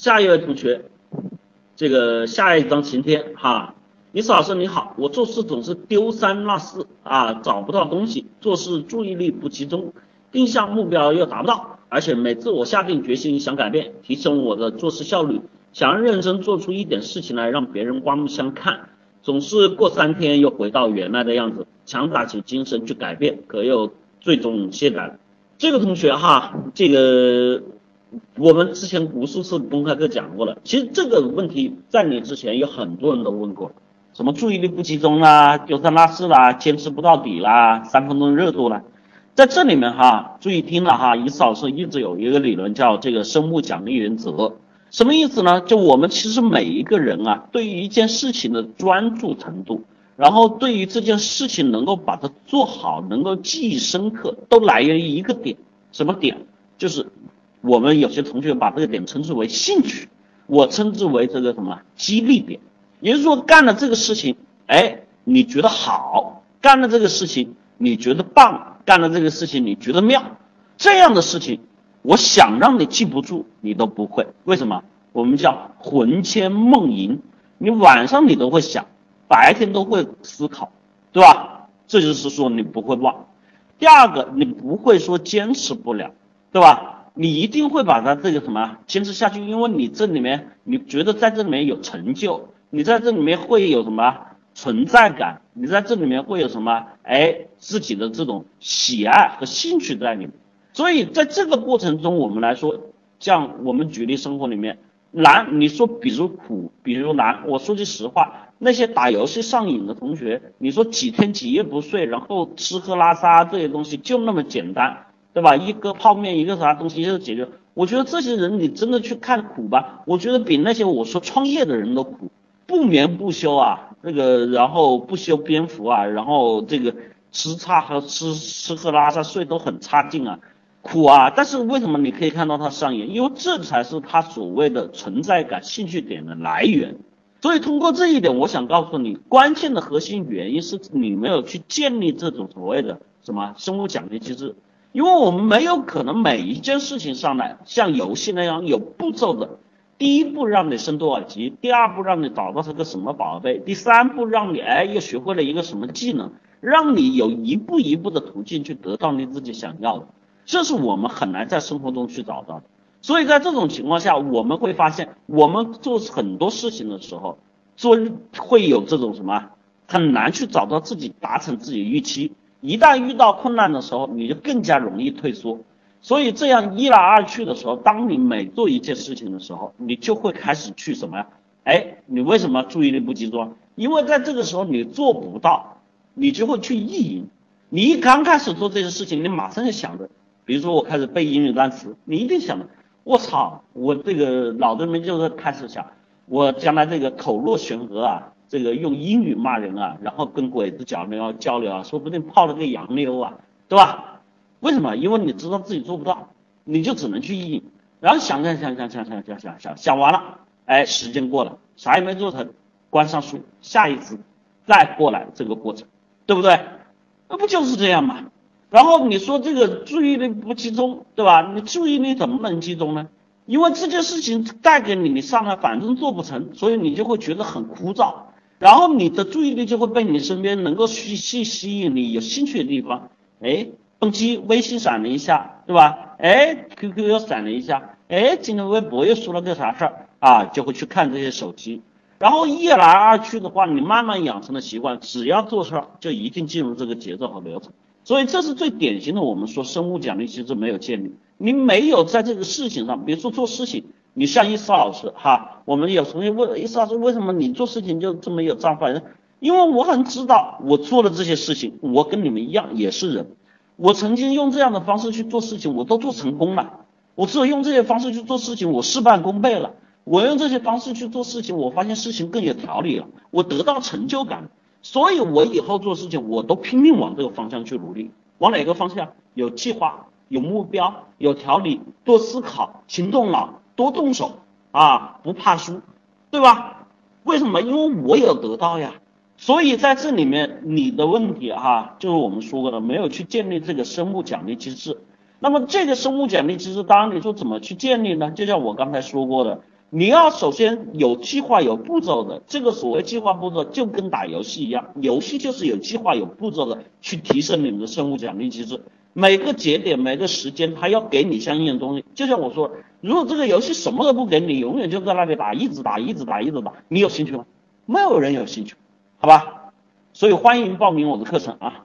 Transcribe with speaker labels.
Speaker 1: 下一位同学，这个下一张晴天哈，李老师你好，我做事总是丢三落四啊，找不到东西，做事注意力不集中，定下目标又达不到，而且每次我下定决心想改变，提升我的做事效率，想要认真做出一点事情来让别人刮目相看，总是过三天又回到原来的样子，强打起精神去改变，可又最终懈怠了。这个同学哈，这个我们之前无数次公开课讲过了。其实这个问题在你之前有很多人都问过，什么注意力不集中啦、丢三落四啦、坚持不到底啦、三分钟热度啦，在这里面哈，注意听了哈，尹老师一直有一个理论叫这个生物奖励原则，什么意思呢？就我们其实每一个人啊，对于一件事情的专注程度。然后对于这件事情能够把它做好，能够记忆深刻，都来源于一个点，什么点？就是我们有些同学把这个点称之为兴趣，我称之为这个什么激励点。也就是说，干了这个事情，哎，你觉得好；干了这个事情，你觉得棒；干了这个事情，你觉得妙。这样的事情，我想让你记不住，你都不会。为什么？我们叫魂牵梦萦，你晚上你都会想。白天都会思考，对吧？这就是说你不会忘。第二个，你不会说坚持不了，对吧？你一定会把它这个什么坚持下去，因为你这里面你觉得在这里面有成就，你在这里面会有什么存在感？你在这里面会有什么？哎，自己的这种喜爱和兴趣在里面。所以在这个过程中，我们来说，像我们举例生活里面。难，你说比如苦，比如难。我说句实话，那些打游戏上瘾的同学，你说几天几夜不睡，然后吃喝拉撒这些东西就那么简单，对吧？一个泡面，一个啥东西就解决。我觉得这些人，你真的去看苦吧，我觉得比那些我说创业的人都苦，不眠不休啊，那个然后不修边幅啊，然后这个吃差和吃吃喝拉撒睡都很差劲啊。苦啊！但是为什么你可以看到他上瘾？因为这才是他所谓的存在感、兴趣点的来源。所以通过这一点，我想告诉你，关键的核心原因是你没有去建立这种所谓的什么生物奖励机制。因为我们没有可能每一件事情上来像游戏那样有步骤的，第一步让你升多少级，第二步让你找到是个什么宝贝，第三步让你哎又学会了一个什么技能，让你有一步一步的途径去得到你自己想要的。这是我们很难在生活中去找到的，所以在这种情况下，我们会发现，我们做很多事情的时候，做会有这种什么，很难去找到自己达成自己预期。一旦遇到困难的时候，你就更加容易退缩。所以这样一来二去的时候，当你每做一件事情的时候，你就会开始去什么呀？哎，你为什么注意力不集中？因为在这个时候你做不到，你就会去意淫。你一刚开始做这些事情，你马上就想着。比如说我开始背英语单词，你一定想着，我操，我这个脑子里面就是开始想，我将来这个口若悬河啊，这个用英语骂人啊，然后跟鬼子交流交流啊，说不定泡了个洋妞啊，对吧？为什么？因为你知道自己做不到，你就只能去意淫，然后想想想想想想想想想想完了，哎，时间过了，啥也没做成，关上书，下一次再过来这个过程，对不对？那不就是这样吗？然后你说这个注意力不集中，对吧？你注意力怎么能集中呢？因为这件事情带给你，你上来反正做不成，所以你就会觉得很枯燥。然后你的注意力就会被你身边能够吸吸吸引你有兴趣的地方，哎，蹦机微信闪了一下，对吧？哎，QQ 又闪了一下，哎，今天微博又说了个啥事儿啊？就会去看这些手机。然后一来二去的话，你慢慢养成了习惯，只要做事儿就一定进入这个节奏和流程。所以这是最典型的，我们说生物奖励机制没有建立，你没有在这个事情上，比如说做事情，你像伊斯老师哈，我们有同学问伊斯老师为什么你做事情就这么有章法？因为我很知道我做的这些事情，我跟你们一样也是人，我曾经用这样的方式去做事情，我都做成功了，我只有用这些方式去做事情，我事半功倍了，我用这些方式去做事情，我发现事情更有条理了，我得到成就感。所以，我以后做事情，我都拼命往这个方向去努力。往哪个方向？有计划、有目标、有条理，多思考，勤动脑，多动手啊，不怕输，对吧？为什么？因为我有得到呀。所以在这里面，你的问题哈，就是我们说过的，没有去建立这个生物奖励机制。那么，这个生物奖励机制，当然你说怎么去建立呢？就像我刚才说过的，你要首先有计划、有步骤的。这个所谓计划步骤，就跟打游戏一样，游戏就是有计划、有步骤的去提升你们的生物奖励机制。每个节点、每个时间，他要给你相应的东西。就像我说，如果这个游戏什么都不给你，永远就在那里打，一直打，一直打，一直打，你有兴趣吗？没有人有兴趣，好吧？所以欢迎报名我的课程啊！